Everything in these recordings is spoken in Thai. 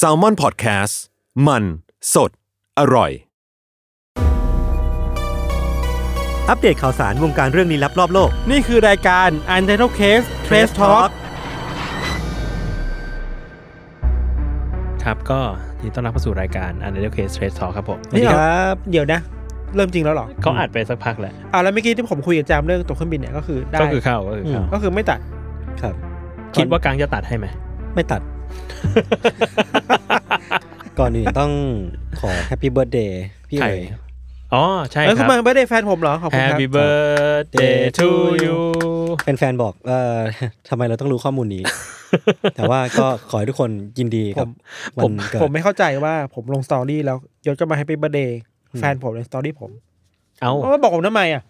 s a l m o n PODCAST มัน สด อร่อย อัปเดตข่าวสารวงการเรื่องลี้ลับรอบโลก นี่คือรายการ u n t i t l e Case Trace Talk ครับก็ยินดีต้อนรับเข้าสู่รายการ u n t i t l e Case Trace Talk ครับผมสวัสดีครับเดี๋ยวนะ เริ่มจริงแล้วเหรอเขาอัดไปสักพักแหละอ่าแล้วเมื่อกี้ที่ผมคุยกับจามเรื่องตัวเครื่องบินเนี่ยก็คือได้ก็คือเข้าก็คือเข้าก็คือไม่ตัดครับ คิดว่ากังจะตัดให้ไหมไม่ตัด ก่อนอื่นต้องขอ Happy Birthday พี่ใคร เอ๋ยอ๋อ ใช่เอ๋ยครับ คุณ มาไม่ได้แฟนผมเหรอขอบคุณครับ Happy birthday to you เป็นแฟนบอกเอ่อทำไมเราต้องรู้ข้อมูลนี้ แต่ว่าก็ขอให้ทุกคนยินดีกับวัมนเกิด ผมผมไม่เข้าใจว่าผมลง story แล้วยศก็มาให้ Happy Birthday แฟนผมใน story ผมเอาว่าบอกผมทำไมอะ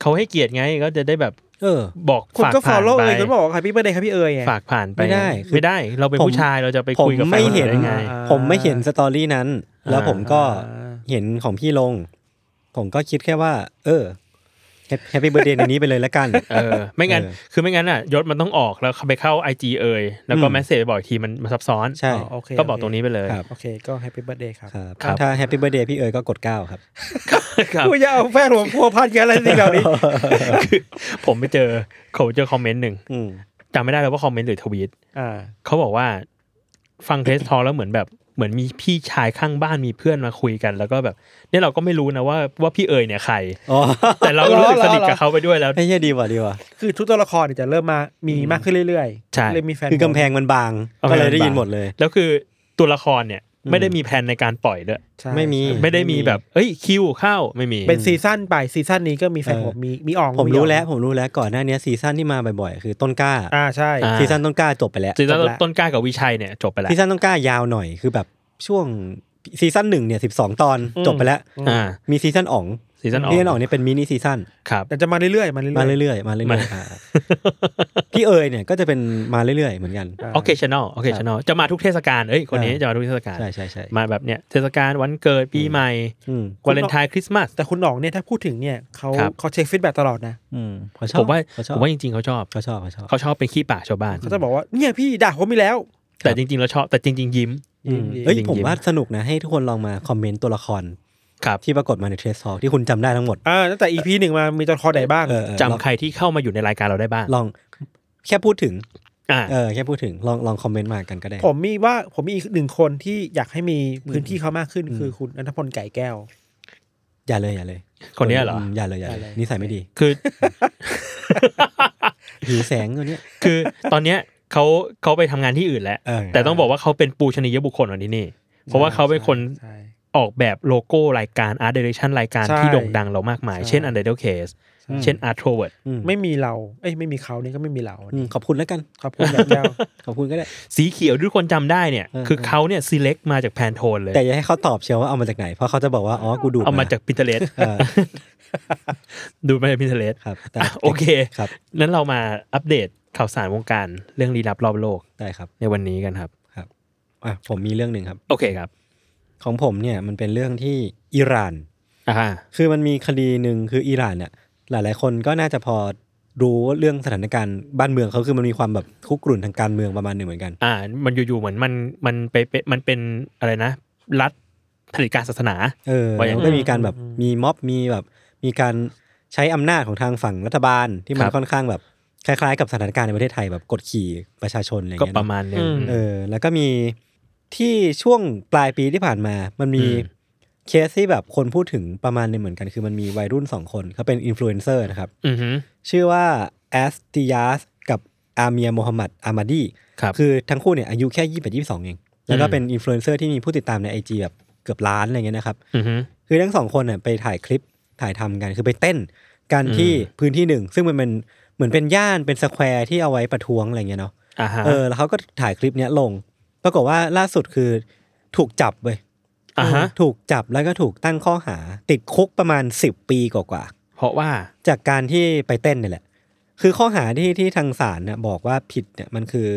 เขาให้เกียรติไงก็จะได้แบบ เออ บอกคุณฝากก็ follow ผ่านไปเลยคุณบอกว่าใคร Happy Birthday ครับพี่เอ๋ยไง ฝากผ่านไปไม่ได้คือไม่ได้ เราเป็นผม ผู้ชายเราจะไปผมคุยกับแฟนไม่เห็น ได้ไง อ่า ผมไม่เห็น story นั้น แล้วผมก็อ่า เห็นของพี่ลง ผมก็คิดแค่ว่า เออ Happy Birthday ในนี้ไปเลยละกัน เออ ไม่งั้นเออคือไม่งั้นอะยศมันต้องออกแล้วไปเข้า IG เอ๋ยแล้วก็อืม message บอกอีกทีมันมันซับซ้อนใช่อ๋อโอเคก็บอกตรงนี้ไปเลยครับโอเคก็ Happy Birthday ครับครับครับถ้า Happy Birthday พี่เอ๋ยก็กดเก้าครับครับกูจะเอาแฟนผมพัวพันกันอะไรสิ่งเหล่านี้ผมไปเจอเขาเจอคอมเมนต์หนึ่งอืมจำไม่ได้แล้วว่าคอมเมนต์หรือทวีตอ่าเขาบอกว่าฟัง Trace Talk แล้วเหมือนแบบ เหมือนมีพี่ชายข้างบ้านมีเพื่อนมาคุยกัน แล้วก็แบบเนี่ยเราก็ไม่รู้นะว่าว่าพี่เอ๋ยเนี่ยใครอ๋อแต่เราก็รู้สึกสนิทกับเขาไปด้วยแล้วไอ้เหี้ยดีว่ะดีว่ะคือทุกตัวละครเนี่ยจะเริ่มมามีมากขึ้นเรื่อยๆใช่เลยมีแฟนคือกำแพงมันบางกำแพงก็เลยได้ยินบางหมดเลย แล้วคือตัวละครเนี่ยไม่ได้มีแผนในการปล่อยด้วยใช่ไม่มีไม่ได้มีแบบเอ้ยคิวเข้าไม่มีเป็นซีซั่นไปซีซั่นนี้ก็มีแฟนผมมีมีอ๋องผมรู้แล้วอ๋องผมรู้แล้วก่อนหน้านี้ซีซั่นที่มาบ่อยๆคือต้นกล้าอ่าใช่อ่าซีซั่นต้นกล้าจบไปแล้วซีซั่นจบแล้วต้นกล้ากับวิชัยเนี่ยจบไปแล้วซีซั่นต้นกล้ายาวหน่อยคือแบบ ช่วงซีซั่นหนึ่งเนี่ยสิบสองตอนจบไปแล้วอ่ามีซีซั่นอ๋องซีซั่นอ๋องซีซั่นอ๋องเนี่ยเป็นมินิซีซั่นครับแต่จะมาเรื่อยๆมาเรื่อยๆมาเรื่อยๆมาเรื่อยๆอ่าพี่เอ๋ยเนี่ยก็จะเป็นมาเรื่อยๆเหมือนกันอ่า occasional occasional จะมาทุกเทศกาลเอ้ยคนนี้อ่าจะมาทุกเทศกาลใช่ใช่ใช่มาแบบเนี้ยเทศกาลวันเกิดปีใหม่อืมวาเลนไทน์คริสต์มาสแต่คุณอ๋องเนี่ยถ้าพูดถึงเนี่ยเขาครับเขาเช็ค feedback ลอดนะอืมเขาชอบผมว่าเขาชอผมว่าจริงๆเขาชอบเขาชอบเขาชอบเขาชอบเป็นขี้ปากชาวบ้านเขาจะบอกว่าเนี่ยพี่ด่าผมมีแล้วแต่จริงๆเราชอบแต่จริง ๆ ยิ้ม อืมยิ้มเอ้ยยิ้มผมว่าสนุกนะ ให้ทุกคนลองมาคอมเมนต์ตัวละครครับที่ปรากฏมาในเทรสซอที่คุณจำได้ทั้งหมดอ่าตั้งแต่ EP หนึ่งมามีตัวละครไหนบ้างเออเออลองจำใครที่เข้ามาอยู่ในรายการเราได้บ้างลองแค่พูดถึงอ่าเออแค่พูดถึงลองลองคอมเมนต์มากันก็ได้ ผมมีว่าผมมีอีกหนึ่งคนที่อยากให้มีพื้นที่เขามากขึ้นคือคุณอันธพลไก่แก้ว อย่าเลยอย่าเลย คนเนี้ยเหรอมอย่าเลยอย่าเลยอย่าเลยนิสัยไม่ดีคือหิวแสงตัวเนี้ยคือตอนเนี้ย เขาเขาไปทำงานที่อื่นแล้วเออแต่ต้องบอกว่าเขาเป็นปูชนียบุคคลของที่นี่ เพราะว่าเขาเป็นคนใช่ออกแบบโลโก้รายการ Art Direction รายการใช่ที่โด่งดังเรามากมายใช่เช่น Untitled Case เช่น Art Forward อืมไม่มีเรา เอ้ยไม่มีเขาเนี่ยก็ไม่มีเราอืมขอบคุณแล้วกัน ขอบคุณไก่แก้วขอบคุณก็ได้ สีเขียวที่ทุกคนจำได้เนี่ยเออคือเขาเนี่ย select มาจากแพนโทนเลย แต่อย่าให้เขาตอบเชียวว่าเอามาจากไหน เพราะเขาจะบอกว่า อ๋อ กูดูเอามาจาก Pinterest เออดูมาจาก Pinterest ครับแต่อะโอเคครับนั้นเรามาอัปเดต ข่าวสารวงการเรื่องลี้ลับรอบโลกได้ครับ ในวันนี้กันครับอะผมมีเรื่องหนึ่งครับ โอเคครับ ของผมเนี่ยมันเป็นเรื่องที่อิหร่านอ่าคือมันมีคดีหนึ่งคืออิหร่านเนี่ยหลาย ๆ คนก็น่าจะพอรู้เรื่องสถานการณ์บ้านเมืองเขาคือมันมีความแบบคุกรุ่นทางการเมืองประมาณหนึ่งเหมือนกัน อ่า มันอยู่ๆเหมือนมันมันไปเป็นมันเป็นอะไรนะ รัฐเผด็จการศาสนา เออว่าอย่างมันก็มีการแบบมีม็อบมีแบบ มีการใช้อำนาจของทางฝั่งรัฐบาลที่มัครับค่อนข้างแบบ คล้ายๆกับสถานการณ์ในประเทศไทยแบบกดขี่ประชาชนอะไรอย่างเงี้ยก็ประมาณหนึ่งเนอะอืมเออแล้วก็มีที่ช่วงปลายปีที่ผ่านมา มันมีอืมเคสที่แบบคนพูดถึงประมาณหนึ่งเหมือนกัน คือมันมีวัยรุ่นสองคนเขาเป็นอินฟลูเอนเซอร์นะครับอือฮึชื่อว่าแอสติยาสกับอาเมียโมฮัมหมัดอามาดีครับคือทั้งคู่เนี่ยอายุแค่ยี่สิบยี่สิบสองเอง แล้วก็อืมเป็นอินฟลูเอนเซอร์ที่มีผู้ติดตามใน IG แบบเกือบล้านอะไรเงี้ยนะครับอือฮึคือทั้งสองคนเนี่ยไปถ่ายคลิปถ่ายทำกัน คือไปเต้นกันที่อืมพื้นที่หนึ่ง ซึ่งมันเป็น เหมือนเป็นย่านเป็น square ที่เอาไว้ประท้วงอะไรเงี้ยเนาะอ่าฮะเออแล้วเขาก็ถ่ายคลิปเนี้ยลง ปรากฏว่าล่าสุดคือถูกจับเว้ยอ่าฮะถูกจับแล้วก็ถูกตั้งข้อหา ติดคุกประมาณสิบปีกว่าเพราะว่าๆจากการที่ไปเต้นนี่แหละ คือข้อหาที่ที่ทางศาลเนี่ยบอกว่าผิดเนี่ยมันคือ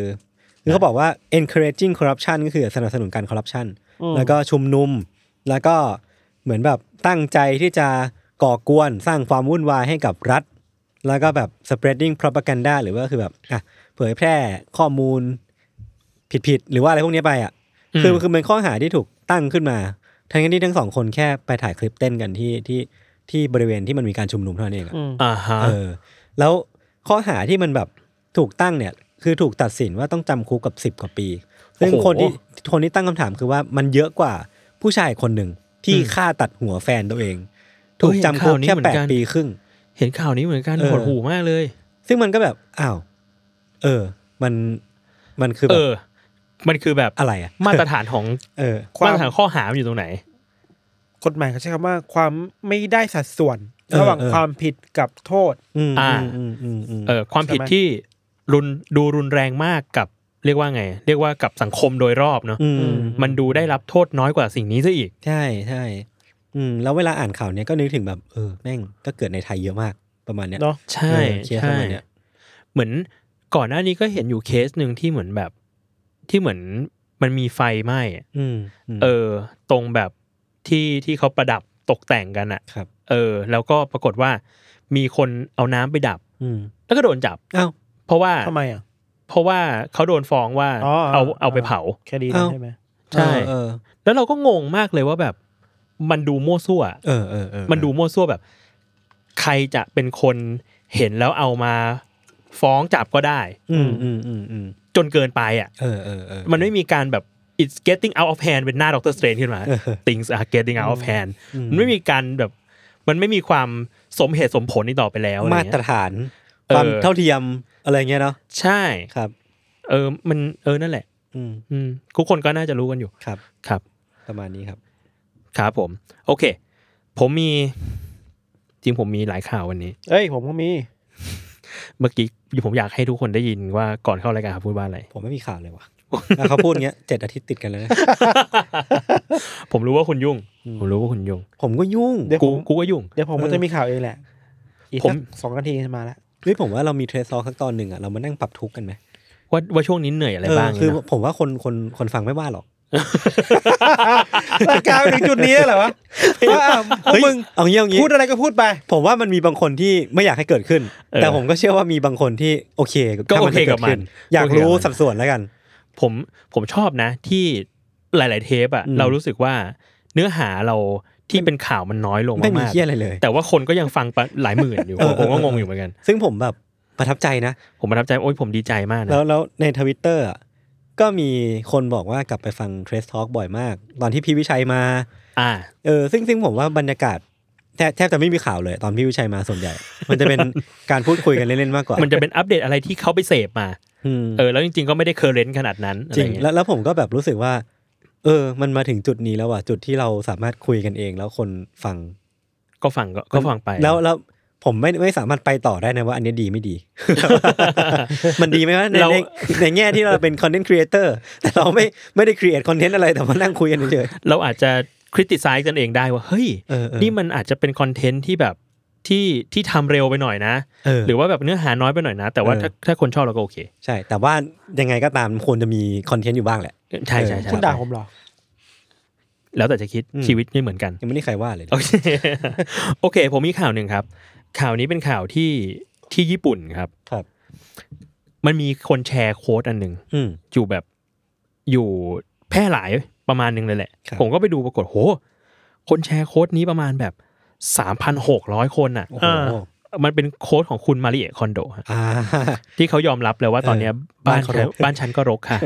คือเขาบอกว่า encouraging corruption ก็คือสนับสนุนการ corruption แล้วก็ชุมนุม แล้วก็เหมือนแบบตั้งใจที่จะก่อกวนสร้างความวุ่นวายให้กับรัฐ แล้วก็แบบ spreading propaganda หรือว่าคือแบบอะเผยแพร่ข้อมูลผิดๆหรือว่าอะไรพวกนี้ไปอะคืออืมคือเป็นข้อหาที่ถูกตั้งขึ้นมา ทั้งที่ทั้งสองคนแค่ไปถ่ายคลิปเต้นกันที่ที่ที่บริเวณที่มันมีการชุมนุมเท่านั้นเองอะอืมอ่าฮะเออ แล้วข้อหาที่มันแบบถูกตั้งเนี่ย คือถูกตัดสินว่าต้องจำคุกกับสิบกว่าปี ซึ่งคนที่คนที่ตั้งคำถามคือว่ามันเยอะกว่าผู้ชายคนหนึ่งที่ฆ่าตัดหัวแฟนตัวเอง ถูกจำคุกแค่แปดปีครึ่ง เห็นข่าวนี้เหมือนกันเออ หดหูมากเลย ซึ่งมันก็แบบอ้าวเออ มันมันคือแบเอบอ มันคือแบบอะไรอะมาตรฐานของเออ ความมาตรฐานข้อหามันอยู่ตรงไหน กฎหมายเขาใช้คำว่าความไม่ได้สัดส่วน เออระหว่างเออ ความผิดกับโทษ อืมอ่า อืมอืมอืมเออความผิดใช่ไหม ที่รุนดูรุนแรงมากกับเรียกว่าไง เรียกว่ากับสังคมโดยรอบเนาะอืมมันดูได้รับโทษน้อยกว่าสิ่งนี้ซะอีก ใช่ใช่ อืมแล้วเวลาอ่านข่าวเนี้ยก็นึกถึงแบบเออแม่งก็เกิดในไทยเยอะมากประมาณเนี้ยเนาะใช่เออเคสปใช่ระมาณเนี้ยเหมือนก่อนหน้านี้ก็เห็นอยู่เคสหนึ่งที่เหมือนแบบที่เหมือนมันมีไฟไหม้อะอืมมเออ ตรงแบบที่ที่เขาประดับตกแต่งกันอะครับเออ แล้วก็ปรากฏว่ามีคนเอาน้ำไปดับ อืมแล้วก็โดนจับอ้าวเพราะว่าทำไมอะเพราะว่าเขาโดนฟ้องว่าอ๋อเอาเอาไปเผาแค่ดีนะเอ้าใช่ไหมใช่เออแล้วเราก็งงมากเลยว่าแบบ มันดูมั่วซั่วเออเออเออมันดูมั่วซั่วแบบ ใครจะเป็นคนเห็นแล้วเอามาฟ้องจับก็ได้ อืมอืมอืมอืมจนเกินไปอะเออเออเออมันไม่มีการแบบ it's getting out of hand เป็นหน้าดรสเตรนขึ้นมาเออ things are getting out of hand อืมมันไม่มีการแบบ มันไม่มีความสมเหตุสมผลอีกต่อไปแล้วอะไรมาเงี้ตรยฐานเออความเท่าเทียมอะไรเงี้ยเนาะใช่ครับ เออมันเออนั่นแหละ อืมอืมทุกคนก็น่าจะรู้กันอยู่ครับครับ ประมาณนี้ครับ ครับผม โอเค ผมมี จริงผมมีหลายข่าววันนี้ เอ้ย ผมก็มี เมื่อกี้ผมอยากให้ทุกคนได้ยินว่าก่อนเข้ารายการเขาพูดว่าอะไร ผมไม่มีข่าวเลยว่ะ แล้วเขาพูดเงี้ยเจ็ดอาทิตย์ติดกันเลยนะผมรู้ว่าคุณยุ่ง ผมรู้ว่าคุณยุ่ง ผมก็ยุ่ง เดี๋ยวกูผมกูก็ยุ่ง เดี๋ยวผมก็เออจะมีข่าวเองแหละ อีกผมสักสองนาทีจะมาแล้วเฮ้ยผมว่าเรามีเทรซซอสักตอนหนึ่งอะเรามานั่งปรับทุกข์กันไหมว่าว่าช่วงนี้เหนื่อยอะไรเออบ้างคือเนี่ยนะผมว่าคนคนคนฟังไม่ว่าหรอก รายการถึงจุดนี้แล้วเหรอวะว่าอะพวกเฮ้ยมึงเอางี้เอางี้พูดอะไรก็พูดไป ผมว่ามันมีบางคนที่ไม่อยากให้เกิดขึ้น แต่ผมก็เชื่อว่ามีบางคนที่โอเคก็ถ้าโอมันเคจะกับดขึ้มัน อยากโอเครู้กับมันสัดส่วนแล้วกัน ผมผมชอบนะที่หลาย ๆ เทปอะอืมเรารู้สึกว่าเนื้อหาเราที่เป็นข่าวมันน้อยลงไม่มีมากเฮี้ยอะไรเลยๆแต่ว่าคนก็ยังฟังปะหลายหมื่นอยู่เออผมก็เอองงอยู่เหมือนกัน ซึ่งผมแบบประทับใจนะ ผมประทับใจโอ้ยผมดีใจมากนะแล้วแล้วในทวิตเตอร์อะ ก็มีคนบอกว่ากลับไปฟัง Trace Talk บ่อยมาก ตอนที่พี่วิชัยมา อ่า เออซึ่งซึ่งผมว่าบรรยากาศแทบแทบจะไม่มีข่าวเลย ตอนพี่วิชัยมาส่วนใหญ่ มันจะเป็นการพูดคุยกันเล่นๆมากกว่า มันจะเป็นอัปเดตอะไรที่เขาไปเสพมาอืมเออแล้วจริงๆก็ไม่ได้ current ขนาดนั้นอะไรเงี้ยจริงแล้วแล้วผมก็แบบรู้สึกว่า เออ มันมาถึงจุดนี้แล้วอะจุดที่เราสามารถคุยกันเอง แล้วคนฟังก็ฟังก็ก็ฟังไปแล้วแล้ว ผมไม่ไม่สามารถไปต่อได้นะว่าอันนี้ดีไม่ดี มันดีไหมวะในเราในในแง่ที่เราเป็น content creator แต่เราไม่ไม่ได้ create content อะไรแต่มานั่งคุยกันเฉยเราอาจจะ criticize กันเองได้ว่า เฮ้ยเออเออนี่มันอาจจะเป็น content ที่แบบที่ที่ทำเร็วไปหน่อยนะเออหรือว่าแบบเนื้อหาน้อยไปหน่อยนะ แต่ว่าเออถ้าถ้าคนชอบเราก็โอเค ใช่ แต่ว่ายังไงก็ตามควรจะมี content อยู่บ้างแหละ ใช่ใช่ใช่คุณด่าผมเหรอ แล้วแต่จะคิดอืมชีวิตไม่เหมือนกัน ยังไม่ได้ใครว่าเลย โอเคโอเคผมมีข่าวหนึ่งครับ ข่าวนี้เป็นข่าวที่ที่ญี่ปุ่นครับครับ มันมีคนแชร์โค้ดอันหนึ่งอืมอยู่แบบอยู่แพร่หลายประมาณหนึ่งเลยแหละครับผมก็ไปดูปรากฏโห คนแชร์โค้ดนี้ประมาณแบบสามพันหกร้อยคนอะโอ้โหมันเป็นโค้ดของคุณมาริเอะคอนโดฮะอ่าที่เขายอมรับเลยว่าตอนเนี้ยเออบ้านบ้านเขาฉันรกบ้านฉันก็รกค่ะ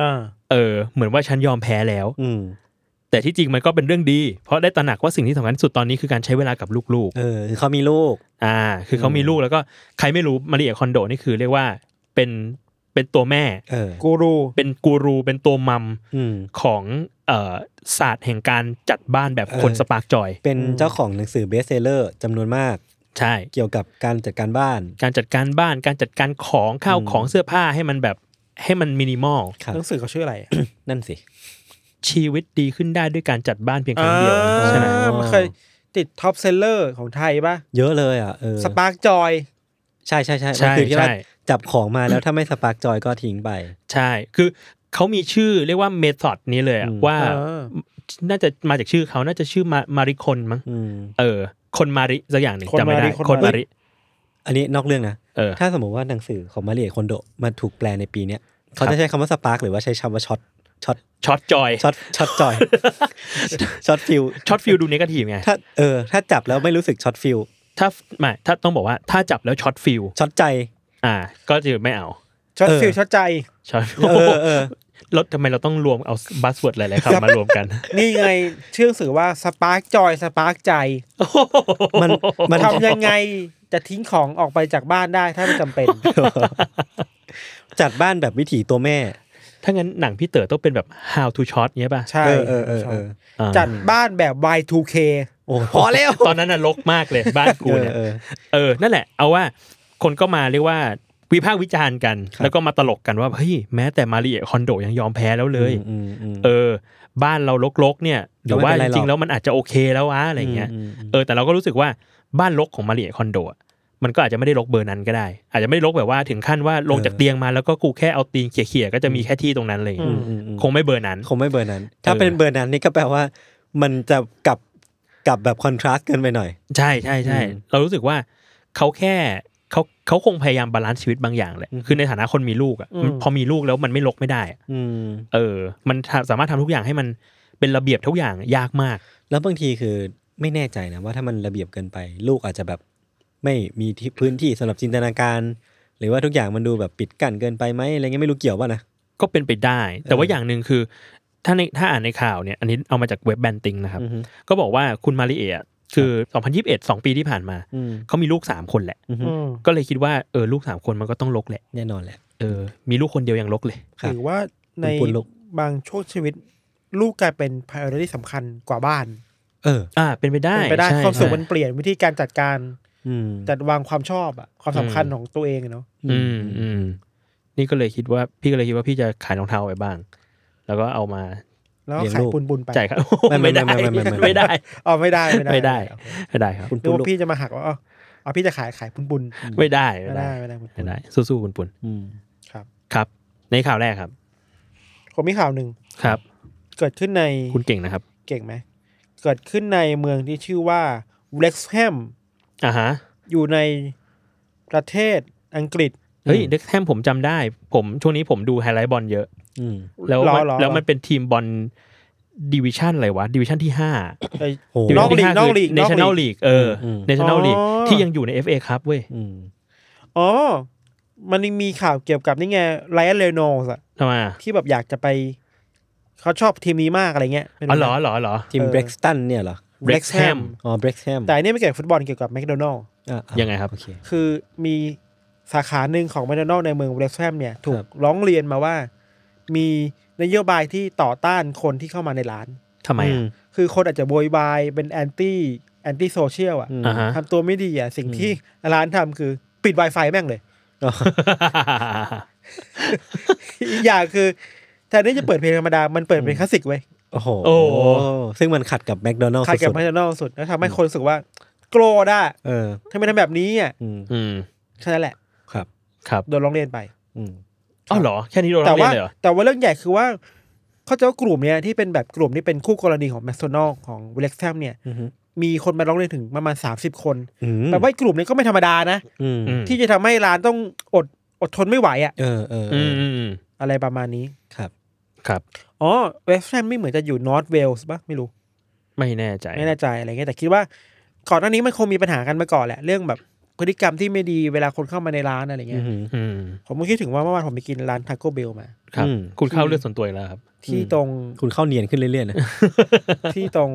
อ่าเออ เหมือนว่าฉันยอมแพ้แล้วอืม แต่ที่จริงมันก็เป็นเรื่องดี เพราะได้ตระหนักว่าสิ่งที่สำคัญที่สุดตอนนี้คือการใช้เวลากับลูกเออคือเขามีลูกๆอ่า คือเขามีลูกแล้วก็ใครไม่รู้มาริเอะคอนโดนี่คือเรียกว่าเป็นเป็นตัวแม่เออกูรูเป็นกูรูเป็นตัวมัมอืมของเอ่อศาสตร์แห่งการจัดบ้านแบบคนเออ spark joy เป็นเจ้าของหนังสือ bestseller จำนวนมากใช่เกี่ยวกับการจัดการบ้าน การจัดการบ้านการจัดการของข้าวอืมของเสื้อผ้าให้มันแบบให้มันมินิมอลครับหนังสือเขาชื่ออะไรอะนั่นสิ ชีวิตดีขึ้นได้ด้วยการจัดบ้านเพียงครั้งเดียวอ่าใช่ไหมมันเคยติด top seller ของไทยป่ะเยอะเลยอะเออ spark joy ใช่ใช่ใช่มันใช่คือที่ว่าใช่จับของมาแล้วถ้าไม่ spark joy ก็ทิ้งไป ใช่คือเขามีชื่อเรียกว่า method นี้เลยอะอืมว่าเออน่าจะมาจากชื่อเขาน่าจะชื่อมามาริคนมั้งอืมเออ คนมาริสักอย่างหนึ่งคนจำไม่ได้มาริคนคนมามาริริอันนี้นอกเรื่องนะเออถ้าสมมติว่าหนังสือของมาริเอะคอนโดมาถูกแปลในปีเนี้ยเขาจะใช้คำว่า spark หรือว่าใช้คำว่าช็อต ช็อตช็อต joy ช็อตช็อต joy ช็อต feel ช็อต feel ดู negative ไงถ้าเออถ้าจับแล้วไม่รู้สึกช็อต feel ถ้าไม่ถ้าต้องบอกว่าถ้าจับแล้วช็อต feel ช็อตใจ อ่า ก็จะไม่เอาช็อตเออ feel ช็อตใจช็อตเออเออแล้วทำไมเราต้องรวมเอา buzzword หลายๆคำมารวมกัน นี่ไงชื่อหนังสือว่า spark joy spark ใจมันมันทำยังไงจะทิ้งของออกไปจากบ้านได้ถ้าไม่จำเป็น จัดบ้านแบบวิถีตัวแม่ ถ้างั้นหนังพี่เต๋อต้องเป็นแบบ how to shot เงี้ยป่ะ ใช่เออเออเออเอออ่าจัดบ้านแบบ Y2K โอ้พอแล้ว ตอนนั้นน่ะรกมากเลยบ้านกูเนี่ยเออเออ นั่นแหละ เอาว่าคนก็มาเรียกว่าวิพากษ์วิจารณ์กันครับแล้วก็มาตลกกันว่าเฮ้ยแม้แต่มาริเอะคอนโดยังยอมแพ้แล้วเลยอืมอืมเออ บ้านเรารกๆเนี่ยหรือว่าก็ไม่เป็นไรหรอกจริงๆแล้วมันอาจจะโอเคแล้ววะอะไรเงี้ยมมเออแต่เราก็รู้สึกว่าบ้านรกของมาริเอะคอนโดอะ มันก็อาจจะไม่ได้รกเบอร์นั้นก็ได้ อาจจะไม่ได้รกแบบว่าถึงขั้นว่าลงจากเตียงมาแล้วก็กูแค่เอาตีนเขี่ยๆก็จะมีแค่ที่ตรงนั้นเลยอืมอืมอืมคงไม่เบอร์นั้น คงไม่เบอร์นั้น ถ้าเออเป็นเบอร์นั้นนี่ก็แปลว่า มันจะกลับกลับแบบ contrast เกินไปหน่อย ใช่ใช่ใช่อืมเรารู้สึกว่าเขาแค่เขาเขาคงพยายาม balance ชีวิตบางอย่างแหละอืมคือในฐานะคนมีลูกอะอืมมันพอมีลูกแล้วมันไม่รกไม่ได้อะอืมเออ มันทำสามารถทำทุกอย่างให้มันเป็นระเบียบทุกอย่างยากมาก แล้วบางทีคือไม่แน่ใจนะว่าถ้ามันระเบียบเกินไป ลูกอาจจะแบบ ไม่มีที่พื้นที่สำหรับจินตนาการ หรือว่าทุกอย่างมันดูแบบปิดกั้นเกินไปไหมอะไรเงี้ยไม่รู้เกี่ยวป่ะนะก็เป็นไปได้ แต่ว่าเออออย่างหนึ่งคือ ถ้าในถ้าอ่านในข่าวเนี่ยอันนี้เอามาจากเว็บแบนติงนะครับอือฮึก็บอกว่าคุณมาริเอะคือ 2021 2 ปีที่ผ่านมาอืมเขามีลูก 3 คนแหละอือฮึอืมก็เลยคิดว่าเออลูก 3 คนมันก็ต้องลกแหละ แน่นอนแหละ เออ มีลูกคนเดียวยังลกเลยครับหรือว่าในคุณลูกบางช่วงชีวิต ลูกกลายเป็น priority สำคัญกว่าบ้าน เออ อ่า เป็นไปได้เป็นไปได้ใช่ความสุขใช่มันเปลี่ยนวิธีการจัดการอืม จัดวางความชอบอะความสำคัญอืมของตัวเองอะเนาะอืมอืมนี่ก็เลยคิดว่า พี่ก็เลยคิดว่าพี่จะขายรองเท้าไว้บ้าง แล้วก็เอามาแล้วก็เลี้ยงขายลูกปุนบุญๆไปจ่ายครับไม่ไม่ไม่ได้ไม่ไม่ไม่ไม่ไม่ได้อ๋อไม่ได้ไม่ได้โอเคไม่ได้ครับคุณนึกปูว่าลูกพี่จะมาหักว่าอ๋ออ๋อพี่จะขายขายปุนบุญๆไม่ได้ไม่ได้ไม่ได้ปุนๆไม่ได้ สู้ๆปุ่นอืมครับๆครับ ในข่าวแรกครับผมมีข่าวหนึ่งครับ เกิดขึ้นในคุณเก่งนะครับ เก่งไหมเกิดขึ้นในเมืองที่ชื่อว่า Wrexham อ่าฮะอยู่ในประเทศอังกฤษ เฮ้ยเด็กแฮมผมจำได้ ผมช่วงนี้ผมดูไฮไลท์บอลเยอะ อืม แล้วรอมันรอ แล้วมันเป็นทีมบอล division อะไรวะ division ที่ห้า ไอ้ โอ้ดิวินชั่อกลีกนอกลีก เนชั่นแนลลีกเอออืมเนชั่นแนลลีกอ๋อ ที่ยังอยู่ใน FA ครับเว้ยอืม อ๋อ มันยังมีข่าวเกี่ยวกับนี่ไงไลออนเลโนสอะทำไมอะที่แบบอยากจะไป เขาชอบทีมนี้มากอะไรเงี้ยไม่อ๋อเหรอนะเหรอเหรอทีมเออเบรกสตันเนี่ยเหรอ Wrexham อ๋อเบรกแฮมแต่อันนี่ไม่เกี่ยวกับฟุตบอลเกี่ยวกับแมคโดนัลอะอะยังไงครับโอเคคือมีสาขาหนึ่งของแมคโดนัลในเมืองเวล็กแฮมเนี่ยถูคกรับร้องเรียนมาว่า มีนโยบายที่ต่อต้านคนที่เข้ามาในร้านทำไมอะคือคนอาจจะโวยวายเป็น anti anti-social อะอืมอ่าฮะทำตัวไม่ดีอะสิ่งที่ร้านทำคือปิด Wi-Fi แม่งเลยอ๋ออีกอย่างคือแทนที่จะเปิดเพลงธรรมดา มันเปิดเพลงคลาสสิกเว้ย โอ้โห โอ้ ซึ่งมันขัดกับแมคโดนัลล์ขายกับสุดแมคโดนัลสุดแล้วทำให้คนรู้สึกว่า โกรธอะๆเออทำไมทำแบบนี้อะอืมอืมแค่นั้นแหละครับ ครับโดนร้องเรียนไป อืมอ๋อเหรอแค่นี้โดนร้แต่องเรียว่านเลยเหรอแต่ว่าเรื่องใหญ่คือว่า เข้าใจว่ากลุ่มเนี้ยที่เป็นแบบกลุ่มที่เป็นคู่กรณีของแมคโดนัลของ Wrexham เนี่ย อือฮึ มีคนมาร้องเรียนถึงประมาณสามสิบคนอืมแปลว่าไอ้กลุ่มนี้ก็ไม่ธรรมดานะ อืมอืมที่จะทำให้ร้านต้องอดอดทนไม่ไหวอะเออเออเออือมออืมอืมอะไรประมาณนี้ ครับ ครับอ๋อ Wrexham ไม่เหมือนจะอยู่ North Wales ปะไม่รู้ ไม่แน่ใจ ไม่แน่ใจอะไรเงี้ยแต่คิดว่าก่อนหน้านี้มันคงมีปัญหากันมาก่อนแหละเรื่องแบบพฤติกรรมที่ไม่ดีเวลาคนเข้ามาในร้านอะไรอืเงี้ยมอืมผมก็คิดถึงว่าเมื่อวานผมไปกินร้านทาโก้เบลมา ครับอืมคุณเข้าเรื่องส่วนตัวอีกแล้วครับ ที่ตรงคุณเข้าเนียนขึ้นเรื่อยๆนะที่ตรง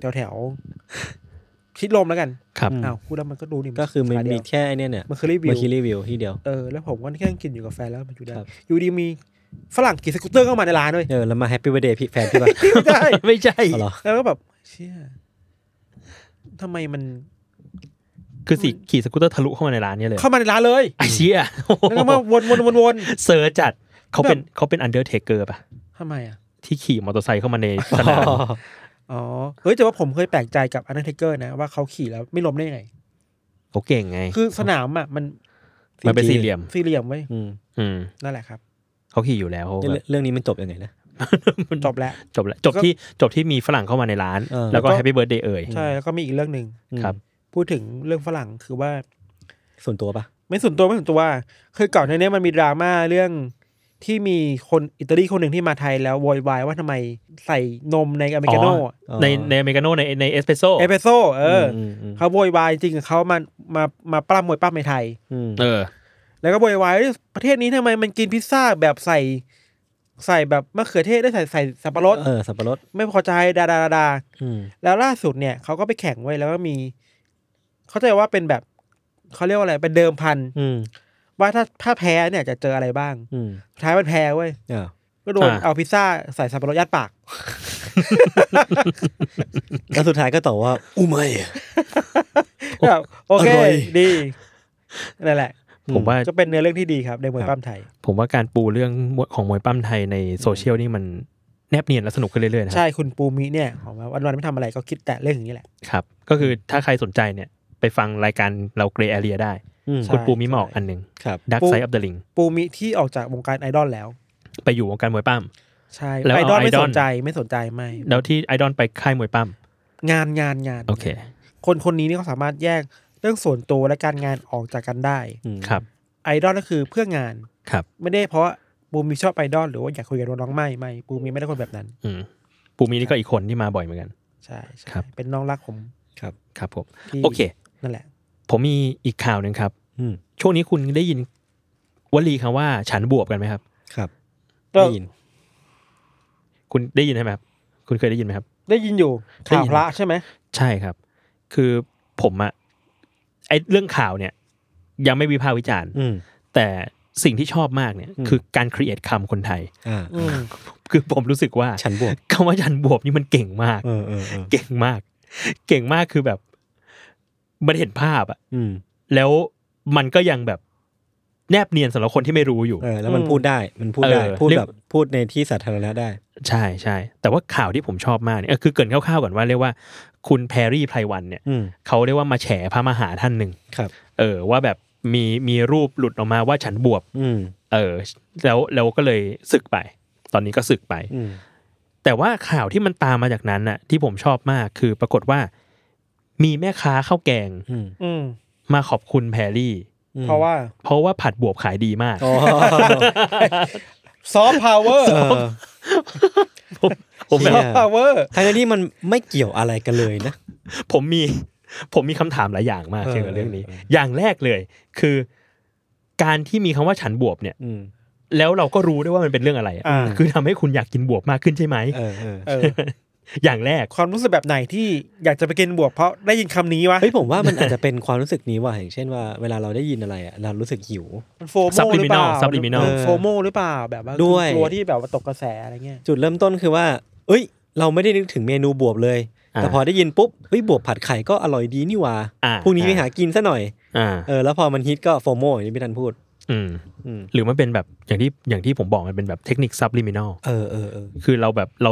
แถวแถวๆชิดลมแล้วกัน ครับอืมอ้าวพูดแล้วมันก็ดูนี่ก็คือมันขาเดีมียวแค่ไอ้เนี่ยเนี่ยมันคือรีวิวมาคิรีวิวที่เดียว เออแล้วผมก็แค่นั่งกินอยู่กับแฟนแล้วมันอยู่ได้ครับอยู่ดีมี ฝรั่งขี่สกูตเตอร์เข้ามาในร้านด้วยเออแล้วมาแฮปปี้ i บ r ร์ a เดย์พี่แฟนพี่ป่ะ ไม่ได้ ไม่ใช่อ๋อเหรอ แล้วก็แบบ เชี่ยทำไมมันคือสิขี่สกูตเตอร์ทะลุเข้ามาในร้านเนี่ยเลยเข้ามาในร้านเลย ไอเชี่ยแล้วก็มาวนวนวนวนเซอร์จัดเขาเป็นเขาเป็นอันเดอร์เทเกอร์ป่ะ ทำไมอะ ที่ขี่มอเตอร์ไซค์เข้ามาในสนามอ๋อ เฮ้ยแต่ว่าผมเคยแปลกใจกับอันเดอร์เทเกอร์นะ ว่าเขาขี่แล้วไม่ล้มได้ยังไง เขาเก่งไง คือสนามอะมันมันเป็นสี่เหลี่ยม สี่เหลี่ยมเว้ยอืมอืมนั่นแหละครับ เขาขี่อยู่แล้วเขาเรื่แบอบงเรื่องนี้มันจบยังไงนะจบแล้วจบแล้วจบที่จบที่มีฝรั่งเข้ามาในร้านเออแล้วก็แล้วก็ happy birthday เอ่ยใช่แล้วก็มีอีกเรื่องหนึ่งครับ พูดถึงเรื่องฝรั่งคือว่า ส่วนตัวปะไม่ส่วนตัวไม่ส่วนตัวว่าคือก่อนหน้านี้มันมีดราม่าเรื่องที่มีคนอิตาลีคนหนึ่งที่มาไทยแล้วโวยวายว่าทำไมใส่นมในอเมริกาโน่อ๋อในในอเมริกาโน่ในในเอสเปรสโซ่เอสเปรสโซ่เอออมอืมเขาโวยวายจริงๆเขามามามาปล้ำมวยปล้ำในไทยอืมเออ แล้วก็โวยวายว่าประเทศนี้ทำไมมันกินพิซซ่าแบบใส่ใส่แบบมะเขือเทศได้ใส่ใส่สับปะรดเออสับปะรดไม่พอใจดาดาดาดาอืมแล้วล่าสุดเนี่ยเขาก็ไปแข่งไว้แล้วก็มี เขาใจว่าเป็นแบบเขาเรียกว่าอะไรเป็นเดิมพันอืมว่าถ้าถ้าแพ้เนี่ยจะเจออะไรบ้างอืมสุดท้ายมันแพ้เว้ยอ่าก็โดนอ่าเอาพิซซ่าใส่สับปะรดยัดปากแล้วสุดท้ายก็ตอบว่าอู้ไม่แบบโอเคอร่อยดีนั่นแหละ ผมว่าก็เป็นเนื้อเรื่องที่ดีครับในมวยปั้มไทย ผมว่าการปูเรื่องของมวยปั้มไทยในโซเชียลนี่มันแนบเนียนและสนุกขึ้นเรื่อยๆนะคใช่รับคุณปูมิเนี่ยของว่าวันๆไม่ทำอะไรก็คิดแต่เรื่องอย่างนี้แหละครับก็คือถ้าใครสนใจเนี่ยไปฟังรายการเราเกรย์แอเรียได้อืมใช่คุณปูมิมาออกอันหนึ่งครับดักปูไซ of the ring ปูมิที่ออกจากวงการไอดอลแล้ว ไปอยู่วงการมวยปั้มใช่แล้วไอเอาดอลไม่ไอดอลสนใจไม่สนใจไม่แล้วที่ไอดอลไปค่ายมวยปั้มงานงานงานโอเค คนคนนี้นี่เขาสามารถแยก เรื่องส่วนตัวและการงานออกจากกันได้อืมครับ ไอดอลก็คือเพื่องานครับ ไม่ได้เพราะว่าปูมิชอบไอดอลหรือว่าอยากคุยกับน้องๆไม่ไม่ปูมิไม่ได้คนแบบนั้น อืมปูมินี่ก็อีกคนที่มาบ่อยเหมือนกัน ใช่ใช่ครับ เป็นน้องรักผมครับครับผมที่โอเค นั่นแหละ ผมมีอีกข่าวหนึ่งครับ อืมช่วงนี้คุณได้ยินวลีคำว่าฉันบวบกันไหมครับ ครับก็ได้ยิน คุณได้ยินใช่ไหมครับคุณเคยได้ยินไหมครับ ได้ยินอยู่ได้ข่าวยินพระใช่ไหมใช่ครับ คือผมอะ ไอเรื่องข่าวเนี่ยยังไม่วิพากษ์วิจารณ์อืมแต่สิ่งที่ชอบมากเนี่ยอืมคือการครีเอทคำคนไทยอ่าอืมคือผมรู้สึกว่าฉันบวกคำว่าฉันบวบนี่มันเก่งมากเออเออเออเก่งมาก เก่งมากคือแบบมันเห็นภาพอะอืมแล้วมันก็ยังแบบแนบเนียนสำหรับคนที่ไม่รู้อยู่เออแล้วมันพูดได้มันพูดได้เออพูดเรียกแบบพูดในที่สาธารณะได้ ใช่ใช่แต่ว่าข่าวที่ผมชอบมากเนี่ยเออคือเกรินคร่าวๆก่อนว่าเรียกว่า คุณแพรรี่ไพรวันเนี่ยอืมเขาเรียกว่ามาแฉพระมหาท่านหนึ่งครับเออว่าแบบมีมีรูปหลุดออกมาว่าฉันบวบอืมเออ แล้วแล้วก็เลยสึกไป ตอนนี้ก็สึกไปอืมแต่ว่าข่าวที่มันตามมาจากนั้นน่ะ ที่ผมชอบมากคือปรากฏว่า มีแม่ค้าข้าวแกงอืมอืมมาขอบคุณแพรรี่อืมเพราะว่า เพราะว่าผัดบวบขายดีมากอ๋อซอฟต์พาวเวอร์ เออผมแบบเชี่ซอฟต์พาวเวอร์ทั้งที่มันไม่เกี่ยวอะไรกันเลยนะ ผมมีผมมีคำถามหลายอย่างมากเออเกี่ยวกับเรื่องนี้เออเอออย่างแรกเลยคือ การที่มีคำว่าฉันบวบเนี่ย อืม แล้วเราก็รู้ด้วยว่ามันเป็นเรื่องอะไรอะอ่า คือทำให้คุณอยากกินบวบมากขึ้นใช่ไหม เออเออ เออ อย่างแรกความรู้สึกแบบไหนที่อยากจะไปกินบวบเพราะได้ยินคำนี้วะเฮ้ยผมว่ามันอาจจะเป็นความรู้สึกนี้ว่ะอย่างเช่นว่าเวลาเราได้ยินอะไรอะเรารู้สึกหิวมันโฟโมหรือเปล่า Subliminal Subliminal เออ FOMO หรือเปล่าแบบว่าด้วยกลัวที่แบบว่าตกกระแสอะไรเงี้ยจุดเริ่มต้นคือว่า เอ้ย เราไม่ได้นึกถึงเมนูบวบเลยอ่าแต่พอได้ยินปุ๊บเฮ้ยบวบผัดไข่ก็อร่อยดีนี่หว่าอ่าพรุ่งนี้ไปหากินซะหน่อยอ่าเออแล้วพอมันฮิตก็ FOMO อย่างที่พี่ทันพูดอืมอืมหรือมันเป็นแบบอย่างที่อย่างที่ผมบอกมันเป็นแบบเทคนิค subliminal เออเออเออคือเราแบบเรา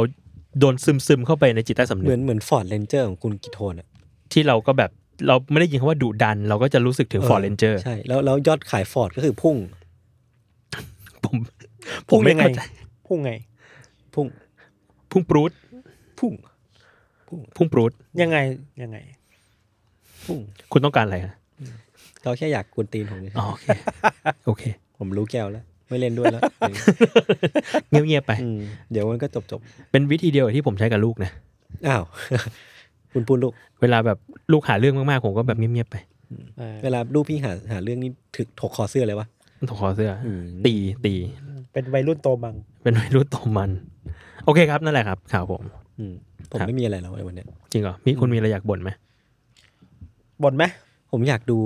โดนซึมซึมๆเข้าไปในจิตใต้สำนึมือกเหมือน Ford Ranger ของคุณกิโทนอะที่เราก็แบบเราไม่ได้ยินคำว่าดุดัน เราก็จะรู้สึกถึง Ford Ranger ใช่แล้วแล้วยอดขายฟอร์ดก็คือพุ่ง ผมพุ่ง ผมไม่ยังไงเข้าใจพุ่งไง พุ่ง พุ่งปรูดพุ่งพุ่งปรูดยังไงยังไง พุ่งคุณต้องการอะไรฮะเราแค่อยากกวนตีนผมเลยอ๋อโอเค โอเค ผมรู้แกวแล้ว ไม่เล่นด้วยแล้วเงียบๆไปอืมเดี๋ยวมันก็จบจบเป็นวิธีเดียวกับที่ผมใช้กับลูกนะๆอ้าวคุณพูดลูก เวลาแบบลูกหาเรื่องมากๆผมก็แบบเงียบๆไปเออเวลาลูกพี่หาหาเรื่องนี้ถึกถกคอเสื้อเลยวะถกคอเสื้ออมตีตี เป็นวัยรุ่นโตมัง เป็นวัยรุ่นโตมัน โอเคครับนั่นแหละครับ ข่าวผมอืมผมครับไม่มีอะไรแล้วในวันเนี้ยจริงเหรอมีคุณมีอะไรอยากบ่นไหมบ่นไหมผมอยากดู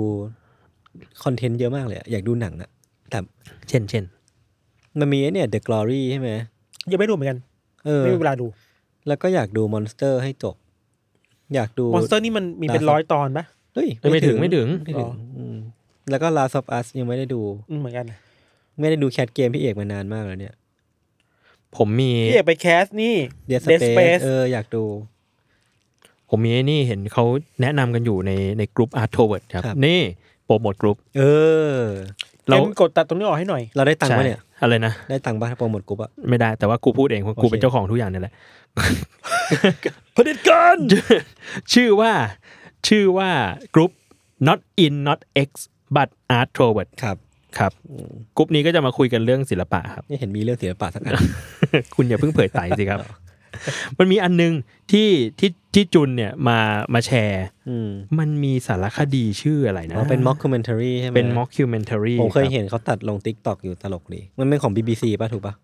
content เยอะมากเลยอะอยากดูหนังอะแต่เช่นเช่น มันมีไอ้เนี่ย The Glory ใช่ไหมยังไม่ดูเหมือนกัน เออไม่มีเวลาดู แล้วก็อยากดู Monster ให้จบ อยากดู Monster นี่มันมีเป็น Last of- ร้อยตอนปะเฮ้ยไม่ถึงไม่ถึงไม่ถึงหรออืมแล้วก็ Last of Us ยังไม่ได้ดูอืมเหมือนกัน ไม่ได้ดู cast เกมพี่เอกมานานมากแล้วเนี่ย ผมมีพี่เอกไปแคสนี่เดียส Dead เป Space เอออยากดู ผมมีไอ้นี่เห็นเขาแนะนำกันอยู่ในในกลุ่ม Art t o w a r d ครับครับนี่โปรโมทกลุ่มเออ เราเกมกดตัดตรงนี้ออกให้หน่อย เราได้ตังค์ปะเนี่ย อะไรนะ ได้ตังค์ปะโปรโมทกรุ๊ปอะไม่ได้แต่ว่ากูพูดเองเพราะกูโอเคเป็นเจ้าของทุกอย่างนี่แหละผลิตการชื่อว่าชื่อว่ากลุ่ม not in not x but art t o w a r d ครับครับกลุ่มนี้ก็จะมาคุยกันเรื่องศิลปะครับนี่เห็นมีเรื่องศิลปะสักอันคุณอย่าเพิ่งเผยไตสิครับ มันมีอันนึงที่ที่ที่จุนเนี่ยมามาแชร์อืมมันมีสารคดีชื่ออะไรนะอ๋อเป็น mockumentary ใช่ไหมเป็น mockumentary ผมเคยรับเห็นเขาตัดลง t ิ k t o k อยู่ตลกดี มันเป็นของ BBC ป่ะถูกป่ะ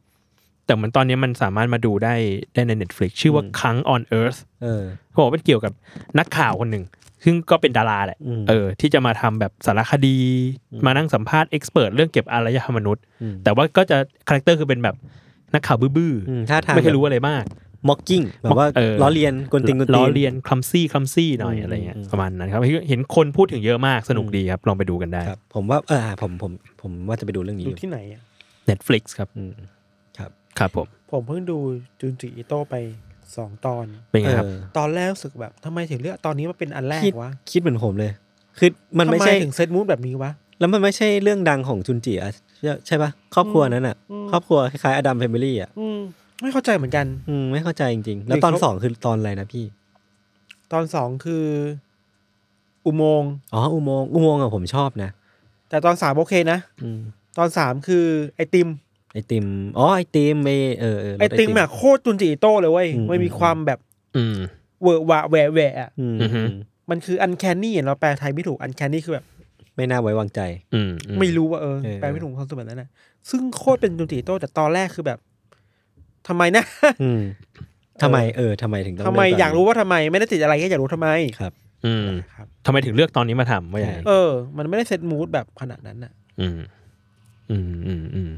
แต่เหมือนตอนนี้มันสามารถมาดูได้ได้ใน Netflix ชื่อว่าอืม Kang on Earth เออเขาบอกว่าเป็นเกี่ยวกับนักข่าวคนหนึ่งซึ่งก็เป็นดาราแหละอืมเออ ที่จะมาทำแบบสารคดี มานั่งสัมภาษณ์เอ็กซ์เพรสเรื่องเก็บอารยธรรมมนุษย์อืมแต่ว่าก็จะcharacter คือเป็นแบบนักข่าวบื้ออืมท่าทางไม่เคยรู้อะไรมาก mocking แบบว่าเออล้อเลียนกวนตีนกวนตีนล้อเลียน clumsy clumsy หน่อยอืมอะไรเงี้ยอืมประมาณนั้นครับเห็นคนพูดถึงเยอะมากสนุกดีครับลองไปดูกันได้ครับผมว่าเออผมผมผมว่าจะไปดูเรื่องนี้ดูอยู่ที่ไหนอะ Netflix ครับอืมครับครับผม ผมเพิ่งดูจุนจิอิโต้ไปสองตอนเป็นไงครับเออตอนแรกรู้สึกแบบทำไมถึงเลือกตอนนี้มาเป็นอันแรกคิดวะคิดเหมือนผมเลย คือมันไม่ทำไมใช่ถึง set mood แบบนี้วะแล้วมันไม่ใช่เรื่องดังของจุนจิอะใช่ใช่ปะครอบครัวนั้นอะอืมครอบครัวคล้ายๆ Addams Family อะอืม ไม่เข้าใจเหมือนกัน อืมไม่เข้าใจจริงๆหรือแล้วตอนเขาสองคือตอนอะไรนะพี่ ตอนสองคือ อุโมงค์อ๋ออุโมงค์อุโมงค์อะผมชอบนะ แต่ตอนสามโอเคนะอืมตอนสามคือไอติม ไอติมอ๋อไอติมเอเออเออรสไอติมอะโคตรจุนจิอิโต้เลยเว้ยอืม มันมีความแบบอืม เวอร์วะแหวะแหวะอะอืมอือฮึ มันคืออันแคนนี่เราแปลไทยไม่ถูกอันแคนนี่คือแบบ ไม่น่าไว้วางใจ อืมอืไม่รู้ว่าเออเออ แปลไม่ถูกความสมแบบนั้นนะซึ่งโคตรเป็นจุนจิอิโต้แต่ตอนแรกคือแบบ ทำไมนะอืมทำไมเออทำไมถึงต้องทำไมเลืตนอยากรู้ว่าทำไม ไม่ได้ติดอะไรแค่อยากรู้ทำไมครับ อืมครับทำไมถึงเลือกตอนนี้มาทำว่าอย่างไรเออ มันไม่ได้เซตมูดแบบขนาดนั้นอะ อืม อืมอืมอืม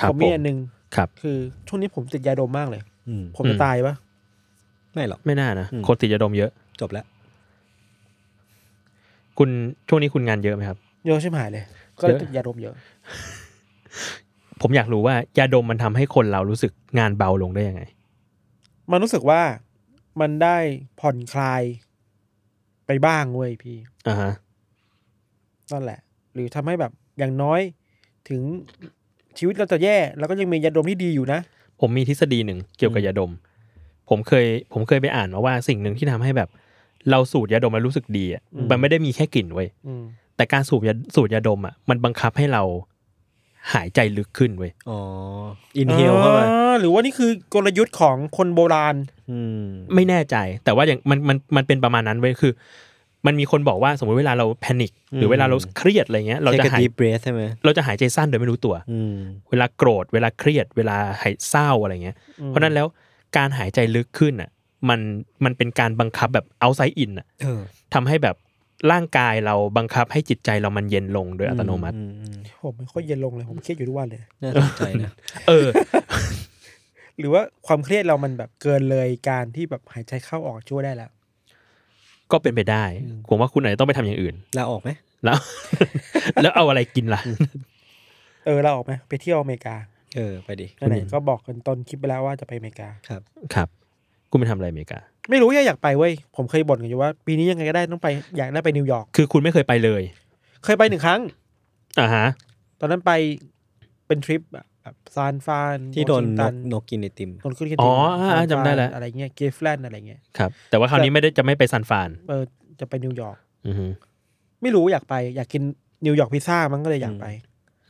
ครับผมมีอันหนึ่งครับ คือช่วงนี้ผมติดยาดมมากเลยอืมผมจะตายปะไม่หรอกไม่น่านะอืมคนติดยาดมเยอะ จบแล้ว คุณช่วงนี้คุณงานเยอะไหมครับ เยอะใช่ไหมเลย ก็เลยเยอะติดยาดมเยอะ ผมอยากรู้ว่ายาดมมันทำให้คนเรารู้สึกงานเบาลงได้ยังไง มันรู้สึกว่ามันได้ผ่อนคลายไปบ้างเว้ยพี่อ่าฮะนั่นแหละ หรือทำให้แบบอย่างน้อยถึงชีวิตเราจะแย่แล้วก็ยังมียาดมที่ดีอยู่นะ ผมมีทฤษฎีหนึ่งเกี่ยวกับยาดม ผมเคย ผมเคยไปอ่านมาว่าสิ่งหนึ่งที่ทำให้แบบ เราสูดยาดมแล้วรู้สึกดีอะอืมมันไม่ได้มีแค่กลิ่นเว้ยอืมแต่การสูบยาสูดยาดมอะมันบังคับให้เรา หายใจลึกขึ้นเว้ยอ๋ออินเฮลเข้าไปอ๋อหรือว่านี่คือกลยุทธ์ของคนโบราณ อืมไม่แน่ใจ แต่ว่าอย่างมันมันมันเป็นประมาณนั้นเว้ยคือ มันมีคนบอกว่าสมมติเวลาเราแพนิคหรือเวลาเราเครียดอะไรเงี้ย เราจะ Take a หาย deep breath ใช่ไหมเราจะหายใจสั้นโดยไม่รู้ตัวอืมเวลาโกรธเวลาเครียด เวลาหายเศร้าอะไรเงี้ยอืมเพราะฉะนั้นแล้วการหายใจลึกขึ้นอะ มันมันเป็นการบังคับแบบเอาไซอินอะเออทำให้แบบ ร่างกายเราบังคับให้จิตใจเรามันเย็นลงโดยอัตโนมัติอือืมผมไม่ค่อยเย็นลงเลยผมเครียดอยู่ทุกวันเลยน่าสนใจนะเออ หรือว่าความเครียดเรามันแบบเกินเลยการที่แบบหายใจเข้าออกช่วยได้แล้ว ก็เป็นไปได้ผมว่าคุณอาจจะต้องไปทำอย่างอื่นลาออกไหมแล้ว แล้วเอาอะไรกินล่ะ เออเราออกไหมไปเที่ยวอเมริกา เออไปดิไหนๆก็บอกกันต้นคลิปไปแล้วว่าจะไปอเมริกาครับ ครับ คุณไปทำอะไรอเมริกา ไม่รู้แค่อยากไปเว้ยผมเคยบ่นกันอยู่ว่า ปีนี้ยังไงก็ได้ต้องไปอยากได้ไปนิวยอร์กคือคุณไม่เคยไปเลย เคยไปหนึ่งครั้งอ่าฮะตอนนั้นไปเป็นทริปแบบแบบซานฟรานที่โดนวอชิงตัน นกกินไอติมโดนขึ้นกันอ๋ออ่าจำได้แล้วอะไรเงี้ยเกฟแลนด์อะไรเงี้ยครับแต่ว่าคราวนี้ไม่ได้จะไม่ไปซานฟรานเออจะไปนิวยอร์กอือฮึไม่รู้อยากไป อยากกินนิวยอร์กพิซซ่ามันก็เลยอยากไป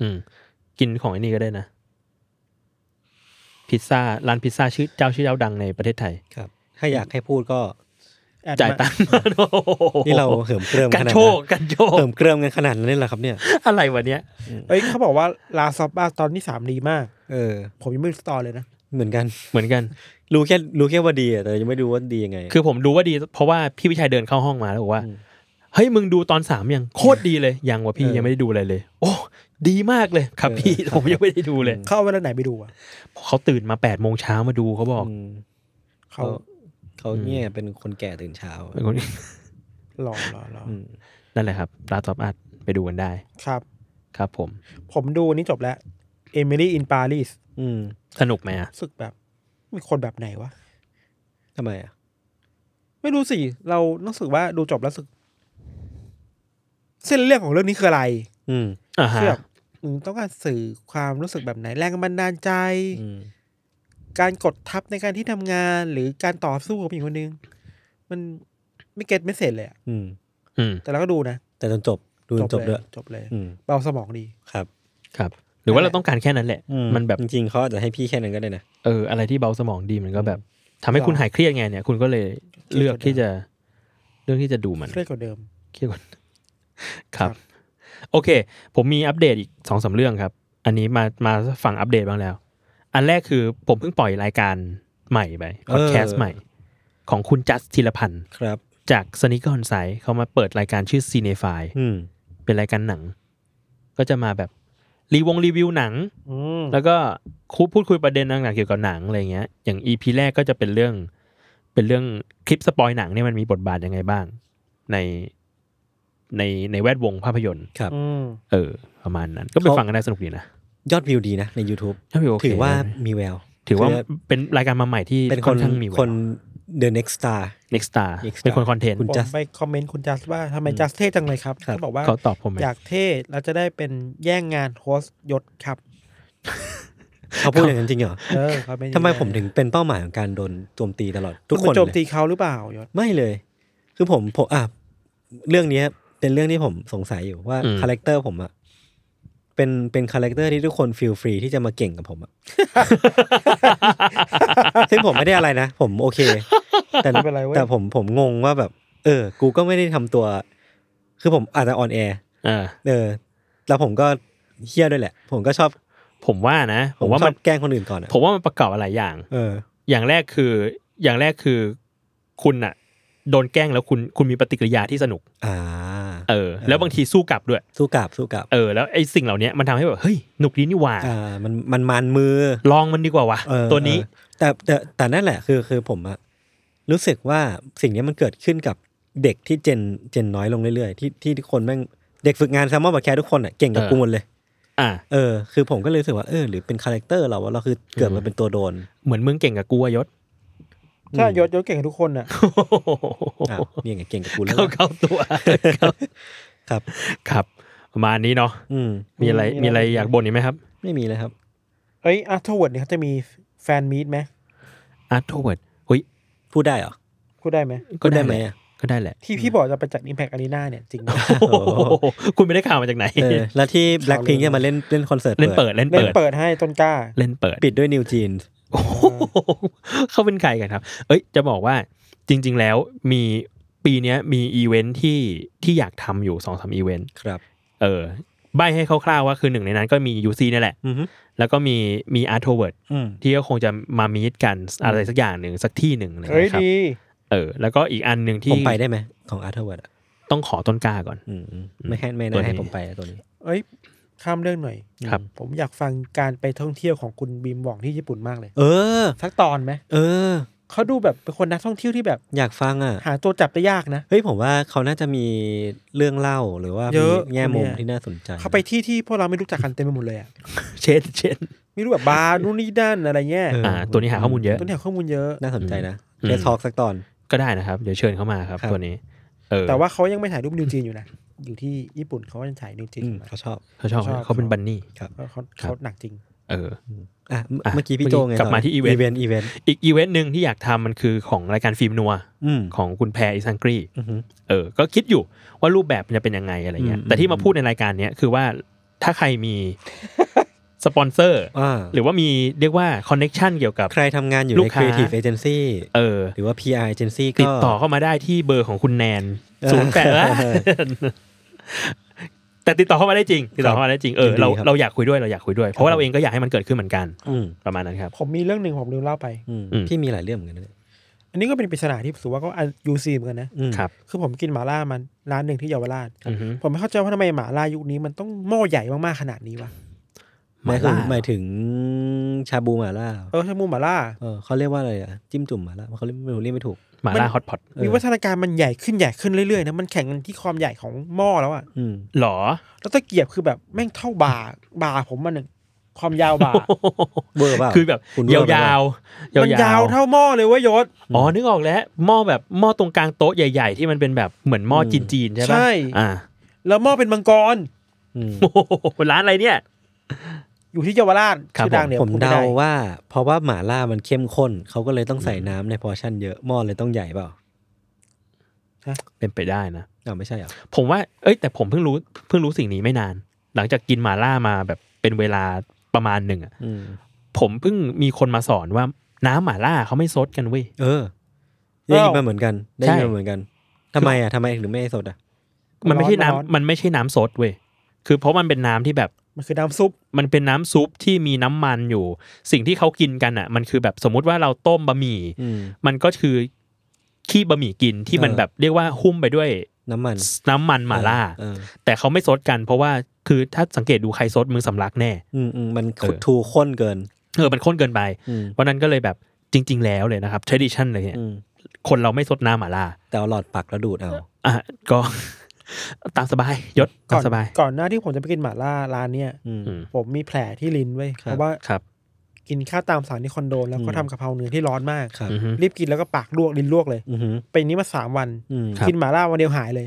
อืมกินของไอ้นี่ก็ได้นะพิซซ่าร้านพิซซ่าชื่อเจ้าชื่อเจ้าดังในประเทศไทยครับ ถ้าอยากให้พูดก็แอดจ่ายมาตังค์มาโอ้โหนี่เราเหิมเกริมกัขนนาดโชนั้นกกันโชกเหิมเกริมกันขนาดนั้นเลยเหรอครับเนี่ย อะไรวะเนี้ยเอ้ยเขาบอกว่า Last of Us ตอนที่สามดีมาก เออ ผมยังไม่รู้สตอเลยนะเหมือนกันเหมือนกัน รู้แค่รู้แค่ว่าดีอะแต่ยังไม่รู้ว่าดียังไง คือผมรู้ว่าดี เพราะว่าพี่วิชัยเดินเข้าห้องมาแล้วบอกว่าอืมเฮ้ยมึงดูตอนสามยังโคตรดีเลยยังวะพี่เออยังไม่ได้ดูอะไรเลย โอ้ดีมากเลยครับเออพี่ผมยังไม่ได้ดูเลย เข้าเวลาไหนไปดูอะเขาตื่นมาแปดโมงเช้ามาดูเขาบอกอืมเขา เขาเขาเนี่ยเป็นคนแก่ตื่นเช้าเป็นคนหล่อหล่อหล่ออืมนั่นแหละครับลาตอบอัดไปดูกันได้ ครับ ครับผม ผมดูอันนี้จบแล้ว Emily in Paris อืมสนุกไหมอะ รู้สึกแบบมีคนแบบไหนวะ ทำไมอะไม่รู้สิ เรารู้สึกว่าดูจบแล้วรู้สึก เส้นเรื่องของเรื่องนี้คืออะไรอืมอ่าฮะคือแบบมึงต้องการสื่อความรู้สึกแบบไหนแรงบันดาลใจ อืม การกดทับในการที่ทำงานหรือการต่อสู้กับผู้หญิงคนหนึง มันไม่ get ไม่ get เลยอะอืม อืม แต่เราก็ดูนะ แต่จนจบดูจนจบเลด้วยจบเลยอืมเบาสมองดีครับ ครับ หรือว่าเราต้องการแค่นั้นแหละอืมมันแบบจริงๆเขาอาจจะให้พี่แค่นั้นก็ได้นะเอออะไรที่เบาสมองดีมันก็แบบทำให้คุณหายเครียดไงเนี่ย คุณก็เลยเลือกที่จะเลือกที่จะดูมันเครียดกว่าเดิมเครียดกว่าครับ โอเค ผมมีอัปเดตอีกสองสามเรื่องครับ อันนี้มามาฟังอัปเดตบ้างแล้ว อันแรกคือผมเพิ่งปล่อยรายการใหม่ไปพอดแคสต์เออใหม่ ของคุณจัสธีรพันธ์ครับ จากสนิกอนไซเขามาเปิดรายการชื่อ Cinephile อืมเป็นรายการหนัง ก็จะมาแบบรีวงรีวิวหนังอืมแล้วก็คุพูดคุยประเด็นต่างๆเกี่ยวกับหนังอะไรเงี้ย อย่าง EP แรกก็จะเป็นเรื่อง เป็นเรื่องคลิป spoil หนังเนี่ยมันมีบทบาทยังไงบ้าง ในในในแวดวงภาพยนตร์ครับอืมเออ ประมาณนั้น ก็ไปเขาฟังกันได้สนุกดีนะ ยอดวิวดีนะใน YouTube ถ้าพี่โอเคถือว่ามีแวว ถือว่าคือเป็นรายการมาใหม่ที่เป็นคค่อนนข้างมีคน The Next Star next star Next Star เป็นคนคอนเทนต์คุณผม Just ไปคอมเมนต์คุณจัสว่าทำไมจัสเท่จังเลยครับครับเขาบอกว่าเขาตอบผมไหมอยากเท่แล้วจะได้เป็นแย่งงานโฮสต์ยศครับ เขาพูดอย่างนั้นจริงเหรอเออเขาเป็นทำไมผมถึงเป็นเป้าหมายของการโดนโจมตีตลอด ทุทุกกคคนนโจมเลยตีเขาหรือเปล่ายศไม่เลย คือผมผมอะเรื่องเนี้ยเป็นเรื่องที่ผมสงสัยอยู่ว่าอืม character ผมอะ เป็นเป็น character ที่ทุกคน feel free ที่จะมาเก่งกับผมอะ ซึ่งผมไม่ได้อะไรนะ ผมโอเค แต่ไม่เป็นไรเว้ย แต่ผมผมงงว่าแบบ เออ กูก็ไม่ได้ทำตัว คือผมอาจจะ on air อ่าเออ แล้วผมก็เหี้ยด้วยแหละ ผมก็ชอบผมว่านะ ผมว่ามัน ผมชอบแกล้งคนอื่นก่อนอะผมว่ามันประกอบอะไรอย่าง เออ อย่างแรกคืออย่างแรกคือคุณอะโดนแกล้งแล้วคุณคุณมีปฏิกิริยาที่สนุก อ่า เออ แล้วบางทีสู้กลับด้วย สู้กลับสู้กลับ เออ แล้วไอ้สิ่งเหล่านี้มันทำให้แบบ เฮ้ย หนุกดีนี่หว่าอ่ามันมันมันมือ ลองมันดีกว่าวะเออตัวนี้เออแต่แต่แต่นั่นแหละคือคือผมอะรู้สึกว่าสิ่งนี้มันเกิดขึ้นกับเด็กที่ gen gen น้อยลงเรื่อยๆ ที่ที่ทุกคนแม่งเด็กฝึกงาน Salmon Podcast ทุกคนอะเก่งกับเออกูหมดเลย อ่า เออ คือผมก็เลยรู้สึกว่าเออหรือเป็น character เราว่าเราคือเกิดมาเป็นตัวโดน เหมือนมึงเก่งกับกูอะยศ ใช่ยศยศเก่งกับทุกคนอะอ้าวนี่ไงเก่งกับกูแล้วเข้าเข้าตัวครับครับประมาณนี้เนาะอืมมีอะไรมีมีอะอะไรไรอยากบ่นอีกไหมครับ ไม่มีเลยครับ เอ้ย Afterword เนี่ยเขาจะมี fan meet ไหม Afterword เฮ้ยพูดได้เหรอพูดได้ไหมก็ได้พูดได้ไหไหมมอะก็ได้แหละ ที่พี่บอกจะไปจัดอิมแพกอารีนาเนี่ยจริงไหมโอ้โหคุณไม่ได้ข่าวมาจากไหนเออแล้วที่ Blackpink จะมาเล่นเล่นคอนเสิร์ตเล่นเปิดเล่นเล่นเปิดเปิดให้ต้นกล้า เล่นเปิดปิดด้วย NewJeans โอ้โห เขาเป็นใครกันครับ เอ้ย จะบอกว่าจริง ๆ แล้วมีปีเนี้ยมีอีเวนท์ที่ที่อยากทำอยู่สองสามอีเวนต์ครับ เออใบ้ให้คร่าวๆว่าคือหนึ่งในนั้นก็มี UC เนี่ยแหละอือฮึแล้วก็มีมี Afterword อืมที่ก็คงจะมามีดกันอะไรสักอย่างหนึ่งสักที่หนึ่งอะไรเฮ้ยนะครับดีเออ แล้วก็อีกอันหนึ่งที่ผมไปได้ไหมของ Afterword อะต้องขอต้นกล้าก่อนอืมอืมไม่ให้ไม่ตัวน่านี้ให้ผมไปอะตัวนี้ เอ้ย ข้ามเรื่องหน่อย ครับ ผมอยากฟังการไปท่องเที่ยวของคุณบีมหว่องที่ญี่ปุ่นมากเลย เออ สักตอนไหมเออ เขาดูแบบเป็นคนนักท่องเที่ยวที่แบบ อยากฟังอะ หาตัวจับได้ยากนะ เฮ้ยผมว่าเขาน่าจะมีเรื่องเล่าหรือว่าเยมีอะแง่มุมคนเนี่ย ที่น่าสนใจเขาไปที่ที่พวกเราไม่รู้จักกันเต็มไปหมดเลยอะเช่นเช่นไม่รู้แบบบาร์นู่นนี่นั่นอะไรเงี้ยเอออ่าตัวนี้หาข้อมูลเยอะ ต้นแถวข้อมูลเยอะ น่าสนใจนะอืมเทสทอกสักตอน ก็ได้นะครับ เดี๋ยวเชิญเข้ามาครับครับ ตัวนี้เออ แต่ว่าเขายังไม่ถ่ายรูป NewJeans อยู่นะ อยู่ที่ญี่ปุ่นเขาก็ยังถ่าย NewJeans อือมอยู่นะเขาชอบเขาชอบชอบเขาเป็น Bunny เขาเขาครับเขาหนักจริง เอออะเมื่ออะเมื่อกี้พี่โจไงกลับมาที่ event อีเวนต์อีเวนต์อีกอีเวนต์หนึ่งที่อยากทำมันคือของรายการ Film Noir อืมของคุณแพรอิซังกรีอือฮึเออ ก็คิดอยู่ว่ารูปแบบมันจะเป็นยังไงอะไรเงี้ยอืมแต่ที่มาพูดในรายการเนี้ยคือว่าถ้าใครมี สปอนเซอร์อ่าหรือว่ามีเรียกว่า connection เกี่ยวกับใครทำงานอยู่ในลูกค้า Creative Agency เออหรือว่า PR Agency ก็ติดต่อเข้ามาได้ที่เบอร์ของคุณแนนเออศูนย์แปดแต่ติดต่อเข้ามาได้จริงติดต่อเข้ามาได้จริงเออยินดีเราครับเราอยากคุยด้วยเราอยากคุยด้วย เพราะว่าเราเองก็อยากให้มันเกิดขึ้นเหมือนกันอืมประมาณนั้นครับ ผมมีเรื่องหนึ่งผมลืมเล่าไปอืมอืมพี่มีหลายเรื่องเหมือนกันนะเนี่ยอันนี้ก็เป็นปริศนาที่รู้สึกว่าก็ยูซีเหมือนกันนะอืมครับคือผมกินหมาล่ามันร้านหนึ่งที่เยาวราชอือฮึผมไม่เข้าใจว่าทำไมหมาล่ายุคนี้มันต้องหม้อใหญ่มากๆขนาดนี้วะ หมายถึงหม่าล่า หมายถึงชาบูหมาล่าเออชามูหมาล่า เออเขาเรียกว่าอะไรอะจิ้มจุ่มหมาล่าเขาเรียกไม่รู้เรียกไม่ถูก หมาล่าฮอตพอตเออ วิวัฒนาการมันใหญ่ขึ้นใหญ่ขึ้นเรื่อยๆนะมันแข่งกันที่ความใหญ่ของหม้อแล้วอะอืม หรอ แล้วตะเกียบคือแบบแม่งเท่าบาร์บาร์ผมมันหนึ่งความยาวบ่าเวอร์เปล่าคือแบบคุณเวยาอร์ไปเปล่วๆยาวมันยาวเท่าหม้อเลยเว้ยยศ อ๋อนึกออกแล้วหม้อแบบหม้อตรงกลางโต๊ะใหญ่ ๆ ที่มันเป็นแบบเหมือนหม้อจีนๆใช่ปะใช่ อ่าแล้วหม้อเป็นมังกร อืม โอ้โหร้านอะไรเนี่ย อยู่ที่เยาวราชครับชื่อดังเนี่ยผมพูไเดาว่า เพราะว่าหมาล่ามันเข้มข้น เขาก็เลยต้องใส่น้ำในพอร์ชั่นเยอะหม้อเลยต้องใหญ่เปล่าเป็นไปได้นะ อ้าวไม่ใช่เหรอผมว่า เอ้ย แต่ผมเพิ่งรู้ เพิ่งรู้สิ่งนี้ไม่นาน หลังจากกินหมาล่ามาแบบเป็นเวลาประมาณหนึ่งอะอืม ผมเพิ่งมีคนมาสอนว่าน้ำหมาล่าเขาไม่ซดกันเว้ย เออได้ยินมาเหมือนกัน ได้ใช่ยินมาเหมือนกันทำไมอะทำไมถึงไม่ให้สดอะ มันไม่ใช่ร้อนน้ำมันไม่ใช่น้ำซดเว้ย คือเพราะมันเป็นน้ำที่แบบ มันคือน้ำซุป มันเป็นน้ำซุปที่มีน้ำมันอยู่ สิ่งที่เขากินกันอะ มันคือแบบสมมุติว่าเราต้มบะหมี่อืมมันก็คือขี้บะหมี่กินที่มันเออแบบเรียกว่าหุ้มไปด้วยน้ำมัน น้ำมันหม่าล่าเออแต่เขาไม่ซดกัน เพราะว่าคือถ้าสังเกตดูใครซดมือสำลักแน่ อืมอืมมันเออทูข้นเกิน เออ มันข้นเกินไปอืมเพราะนั้นก็เลยแบบจริง ๆ แล้วเลยนะครับ tradition เลยเนี่ยอืมคนเราไม่ซดน้ำหม่าล่า แต่เอาหลอดปักแล้วดูดเอา อะก็ ตามสบายยศก่ตาอมนสบาย ก่อนหน้าที่ผมจะไปกินหม่าล่าร้านเนี่ยอืมอืมผมมีแผลที่ลิ้นเว้ยครับเพราะว่าครับกินข้าวตามสั่งที่คอนโด แล้วก็อืมทำกะเพราเนื้อที่ร้อนมากครับอือฮึรีบกินแล้วก็ปากลวกลิ้นลวกเลยอือหือเป็นอย่างนี้มาสามวันอืมครับกินหม่าล่าวันเดียวหายเลย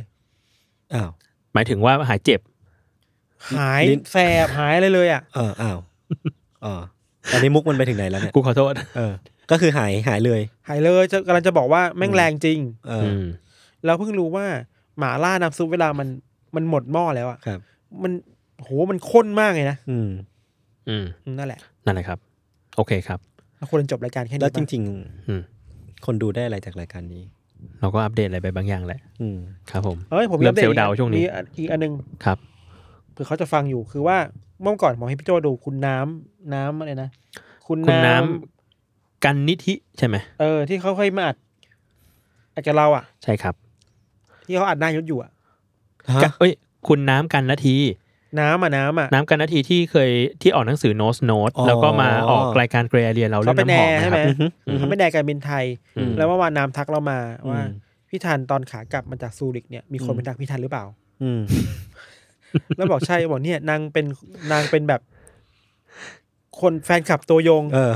อ้าวหมายถึงว่าหายเจ็บ หายลิ้นแสบหายเลยเลยอะเอออ้าวอ๋อตอนนี้มุกมันไปถึงไหนแล้วเนี่ยกูขอโทษเออ ก็คือหายหายเลย หายเลยจะกำลังจะบอกว่าแม่งแรงจริง เอออือมแล้วเพิ่งรู้ว่า หม่าล่าน้ำซุปเวลามันมันหมดหม้อแล้วอะครับ มันโหมันข้นมากเลยนะอืมอืม อืม นั่นแหละ นั่นแหละครับ โอเคครับเราควรจะจบรายการแค่นี้แล้วจปะริง อืมๆ คนดูได้อะไรจากรายการนี้ เราก็อัปเดตอะไรไปบางอย่างแหละ อืม ครับผม เอ้ยผมเริ่มอัปดตเซลล์ดาวน์ช่วงนี้ มีอัอีกอันหนึงครับ เผื่อเขาจะฟังอยู่คือว่าเมื่อก่อนผมให้พี่โจดูคุณน้ำน้ำอะไรนะคุณคุณน้ำน้ำกันนิธิใช่ไหม เออที่เขาเคยมาอัดอัดกับเราอะ ใช่ครับ ที่เขาอัดหน้ายศอยู่อะฮะกะเอ้ย คุณน้ำกันนาที น้ำอะน้ำอะน้ำกันนาทีที่เคยที่ออกหนังสือโนสโนตอ๋อ แล้วก็มาออกรายการเกรเรียนเราเรื่เขาองเป็นน้ำหอมแอร์นะใช่คไหมรับ อือฮึ เขาเป็นแอร์การบินไทย อืม แล้วเมื่อวานน้ำทักเรามาว่าอืม พี่ทันตอนขากลับมาจากซูริกเนี่ยมีคนอืม เป็นทักพี่ทันหรือเปล่า อืม แล้วบอกใช่บอกเนี่ยนางเป็นนางเป็นแบบ คนแฟนคลับตัวยงเออ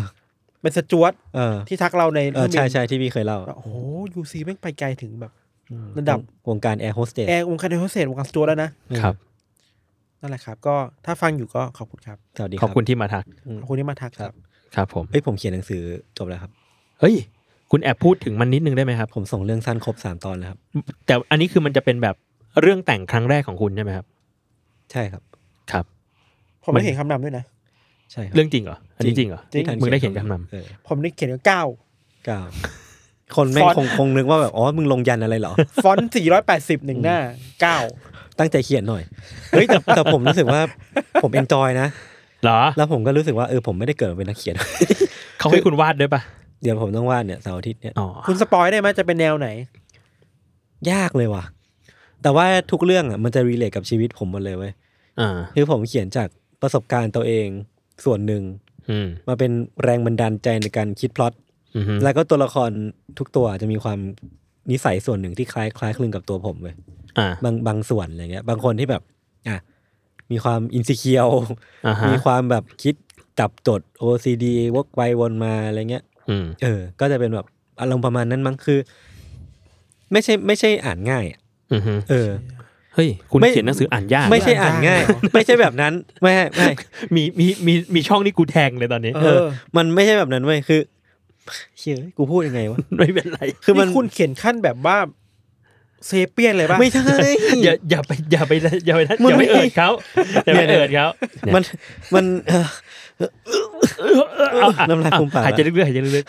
เป็นสจ๊วตเออที่ทักเราในเออเครื่ใช่องบินใช่ใช่ที่พี่เคยเล่าโอ้โหยูซีแม่งไปไกลถึงแบบ ระดับวงการแอร์โฮสเตสแอร์วงการเฮเศษวงการสจ๊วตแล้วนะครับนั่นแหละครับ ก็ถ้าฟังอยู่ก็ขอบคุณครับสวัสดีขอบคุณที่มาทักขอบคุณที่มาทักครับ ครับผมเฮ้ยผมเขียนหนังสือจบแล้วครับ เฮ้ย คุณแอบพูดถึงมันนิดนึงได้ไหมครับ ผมส่งเรื่องสั้นครบสามตอนแล้วครับ แต่อันนี้คือมันจะเป็นแบบเรื่องแต่งครั้งแรกของคุณใช่ไหมครับ ใช่ครับ ครับ ผมไม่เห็นคำนำด้วยนะ ใช่ครับ เรื่องจริงเหรอ อันนี้จริงเหรอจริงที่ทัมึงได้เขียนคำนำเออผมได้เขียนว่าเก้าเก้า คนแม่งฟอนต์คงคงนึกว่าแบบอ๋อมึงลงยันอะไรเหรอ ฟอนต์สี่ร้อยแปดสิบหนึ่งหน้าเก้าตั้งใจเขียนหน่อยเฮ้ยแต่แต่ผมรู้สึกว่าผม enjoy นะเหรอแล้วผมก็รู้สึกว่าเออผมไม่ได้เกิดมาเป็นนักเขียน เขาให้คุณวาดด้วยปะเดี๋ยวผมต้องวาดเนี่ยเสาร์อาทิตย์เนี่ยอ๋อคุณ spoil ได้ไหมจะเป็นแนวไหน ยากเลยว่ะ แต่ว่าทุกเรื่องอะมันจะ relate กับชีวิตผมหมดเลยเว้ยอ่าคือผมเขียนจากประสบการณ์ตัวเองส่วนหนึ่งอืมมาเป็นแรงบันดาลใจในการคิดพล็อตอืมฮึ แล้วก็ตัวละครทุกตัวจะมีความนิสัยส่วนหนึ่งที่คล้ายคล้ายคลึงกับตัวผมเว้ยอ่าบางบางส่วนอะไรเงี้ย บางคนที่แบบ อะ มีความอินสิเคียวอ่าฮะมีความแบบคิดจับจด OCD วกไปวนมาอะไรเงี้ยอืมเออ ก็จะเป็นแบบอารมณ์ประมาณนั้นมั้งคือ ไม่ใช่ไม่ใช่อ่านง่ายอะอืมฮึเออเฮ้ยคุณไม่เขียนหนังสืออ่านยาก ไม่ใช่อ่านง่าย ไม่ใช่แบบนั้น ไม่ไม่มีมีมีมีช่องที่กูแทงเลยตอนนี้ เอเอออมันไม่ใช่แบบนั้นเว้ยคือ เชื่อกูพูดยังไงวะ ไม่เป็นไร คือมันนี่คุณเขียนขั้นแบบว่าเซเปียนเลยป่ะ ไม่ใช่ อย่าอย่าไปอย่าไปอย่าไปมันอย่าไปไม่เอิดเขาอย่าไปเนี่ยเอิดเขาเนี่ยมันมันเออเอาอะน้ำลายฟูมปากหายใจลึกๆหายใจลึก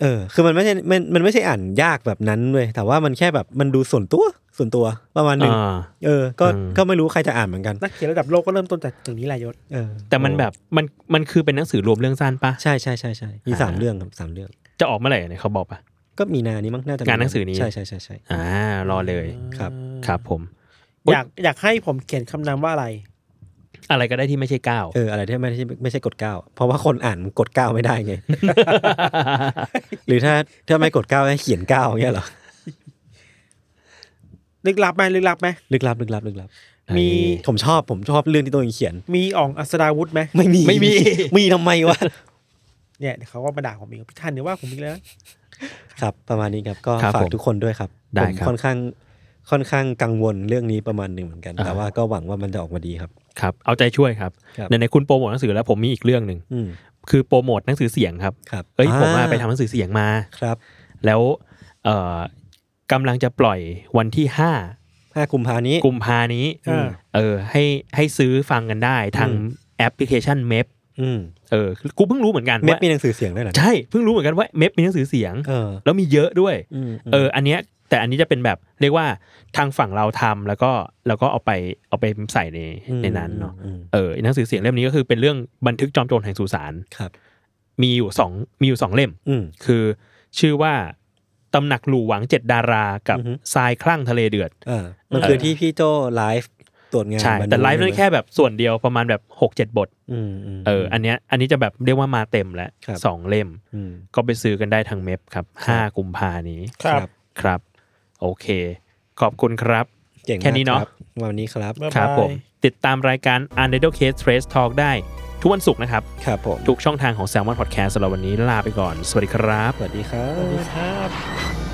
เออ คือมันไม่ใช่มันมันไม่ใช่อ่านยากแบบนั้นเว้ยแต่ว่ามันแค่แบบมันดูส่วนตัว ส่วนตัวประมาณๆหนึ่งอ่าเออ ก็อืมก็ไม่รู้ใครจะอ่านเหมือนกันนักเขียนระดับโลกก็เริ่มต้นจากอย่างนี้แหละยศเออแต่มันแบบมันมันคือเป็นหนังสือรวมเรื่องสั้นปะใช่ใช่ใช่ใช่มีสามอ่าเรื่องครับสามเรื่อง จะออกเมื่อไหร่เนี่ยเขาบอกปะก็มีนานี้มั้งน่าจะมีงานหนังสือนี้ใช่ใช่ใช่ใช่อ่ารอเลยครับครับผม อยากอยากให้ผมเขียนคำนำว่าอะไร อะไรก็ได้ที่ไม่ใช่ก้าวเอออะไรที่ไม่ใช่ไม่ใช่กดเก้าเพราะว่าคนอ่านกดเก้าไม่ได้ไง หรือถ้าถ้าไม่กดเก้าให้เขียนเก้าเงี้ยเหรอ ลึกลับไหมลึกลับไหมลึกลับลึกลับลึกลับมีผมชอบผมชอบเรื่องที่ตัวเองเขียน มีอ่องอัศดาวุธไหมไม่มีไม่มีมีทำไมวะเนี่ยเดี๋ยวเขาก็มาด่าผมอีกพี่ทันเดี๋ยวว่าผมอีกแล้วครับ ประมาณนี้ครับก็ครับฝากผมทุกคนด้วยครับได้ผมครับค่อนข้างค่อนข้างกังวลเรื่องนี้ประมาณหนึ่งเหมือนกันอ่าแต่ว่าก็หวังว่ามันจะออกมาดีครับครับ เอาใจช่วยครับครับในในๆคุณโปรโมทหนังสือแล้วผมมีอีกเรื่องหนึ่งอืมคือโปรโมทหนังสือเสียงครับครับเอ้ยผมว่าอ่ไปทำหนังสือเสียงมาครับ แล้วเอ่อ กำลังจะปล่อยวันที่ห้าห้ากุมภานี้กุมภานี้อ่าเออ ให้ให้ซื้อฟังกันได้ทางอืมแอปพลิเคชันเม p อืมเออกูเพิ่งรู้เหมือนกันเม็ดว่ามีหนังสือเสียงด้วยเหรอใช่เพิ่งรู้เหมือนกันว่าเม p มีหนังสือเสียงเออแล้วมีเยอะด้วยอืมเออ อันเนี้ยแต่อันนี้จะเป็นแบบเรียกว่าทางฝั่งเราทำแล้วก็แล้วก็เอาไปเอาไปใส่ในมในนั้นเนาะอืมเออหนังสือเสียงเล่มนี้ก็คือเป็นเรื่องบันทึกจอมโจรแห่งสุสานครับ มีอยู่สองมีอยู่สองเล่มอืมคือชื่อว่า ตำหนักหลู่หวังเจ็ดดารากับอือฮึ ทรายคลั่งทะเลเดือดอ่ามันคือที่พี่โจไลฟ์ตรวจงานใช่มาแต่ไลฟ์นั้นใช่หมแค่แบบส่วนเดียวประมาณแบบหกเจ็ดบท อืมอืมเออ อันเนี้ย อันนี้จะแบบเรียกว่ามาเต็มแล้วครับ สองเล่ม อืม ก็ไปซื้อกันได้ทางเมพครับห้ากุมภานี้ครับ ครับ โอเค ขอบคุณครับ เก่งมากแค่นี้เนาะรับวันนี้ครับ บ๊ายครับบายผม ติดตามรายการ u n d e r t a l e Case Trace Talk ได้ ทุกวันศุกร์นะครับ ครับผม ทุกช่องทางของ Salmon Podcast สำหรับวันนี้ลาไปก่อน สวัสดีครับ สวัสดีครัสวัสดีบครับ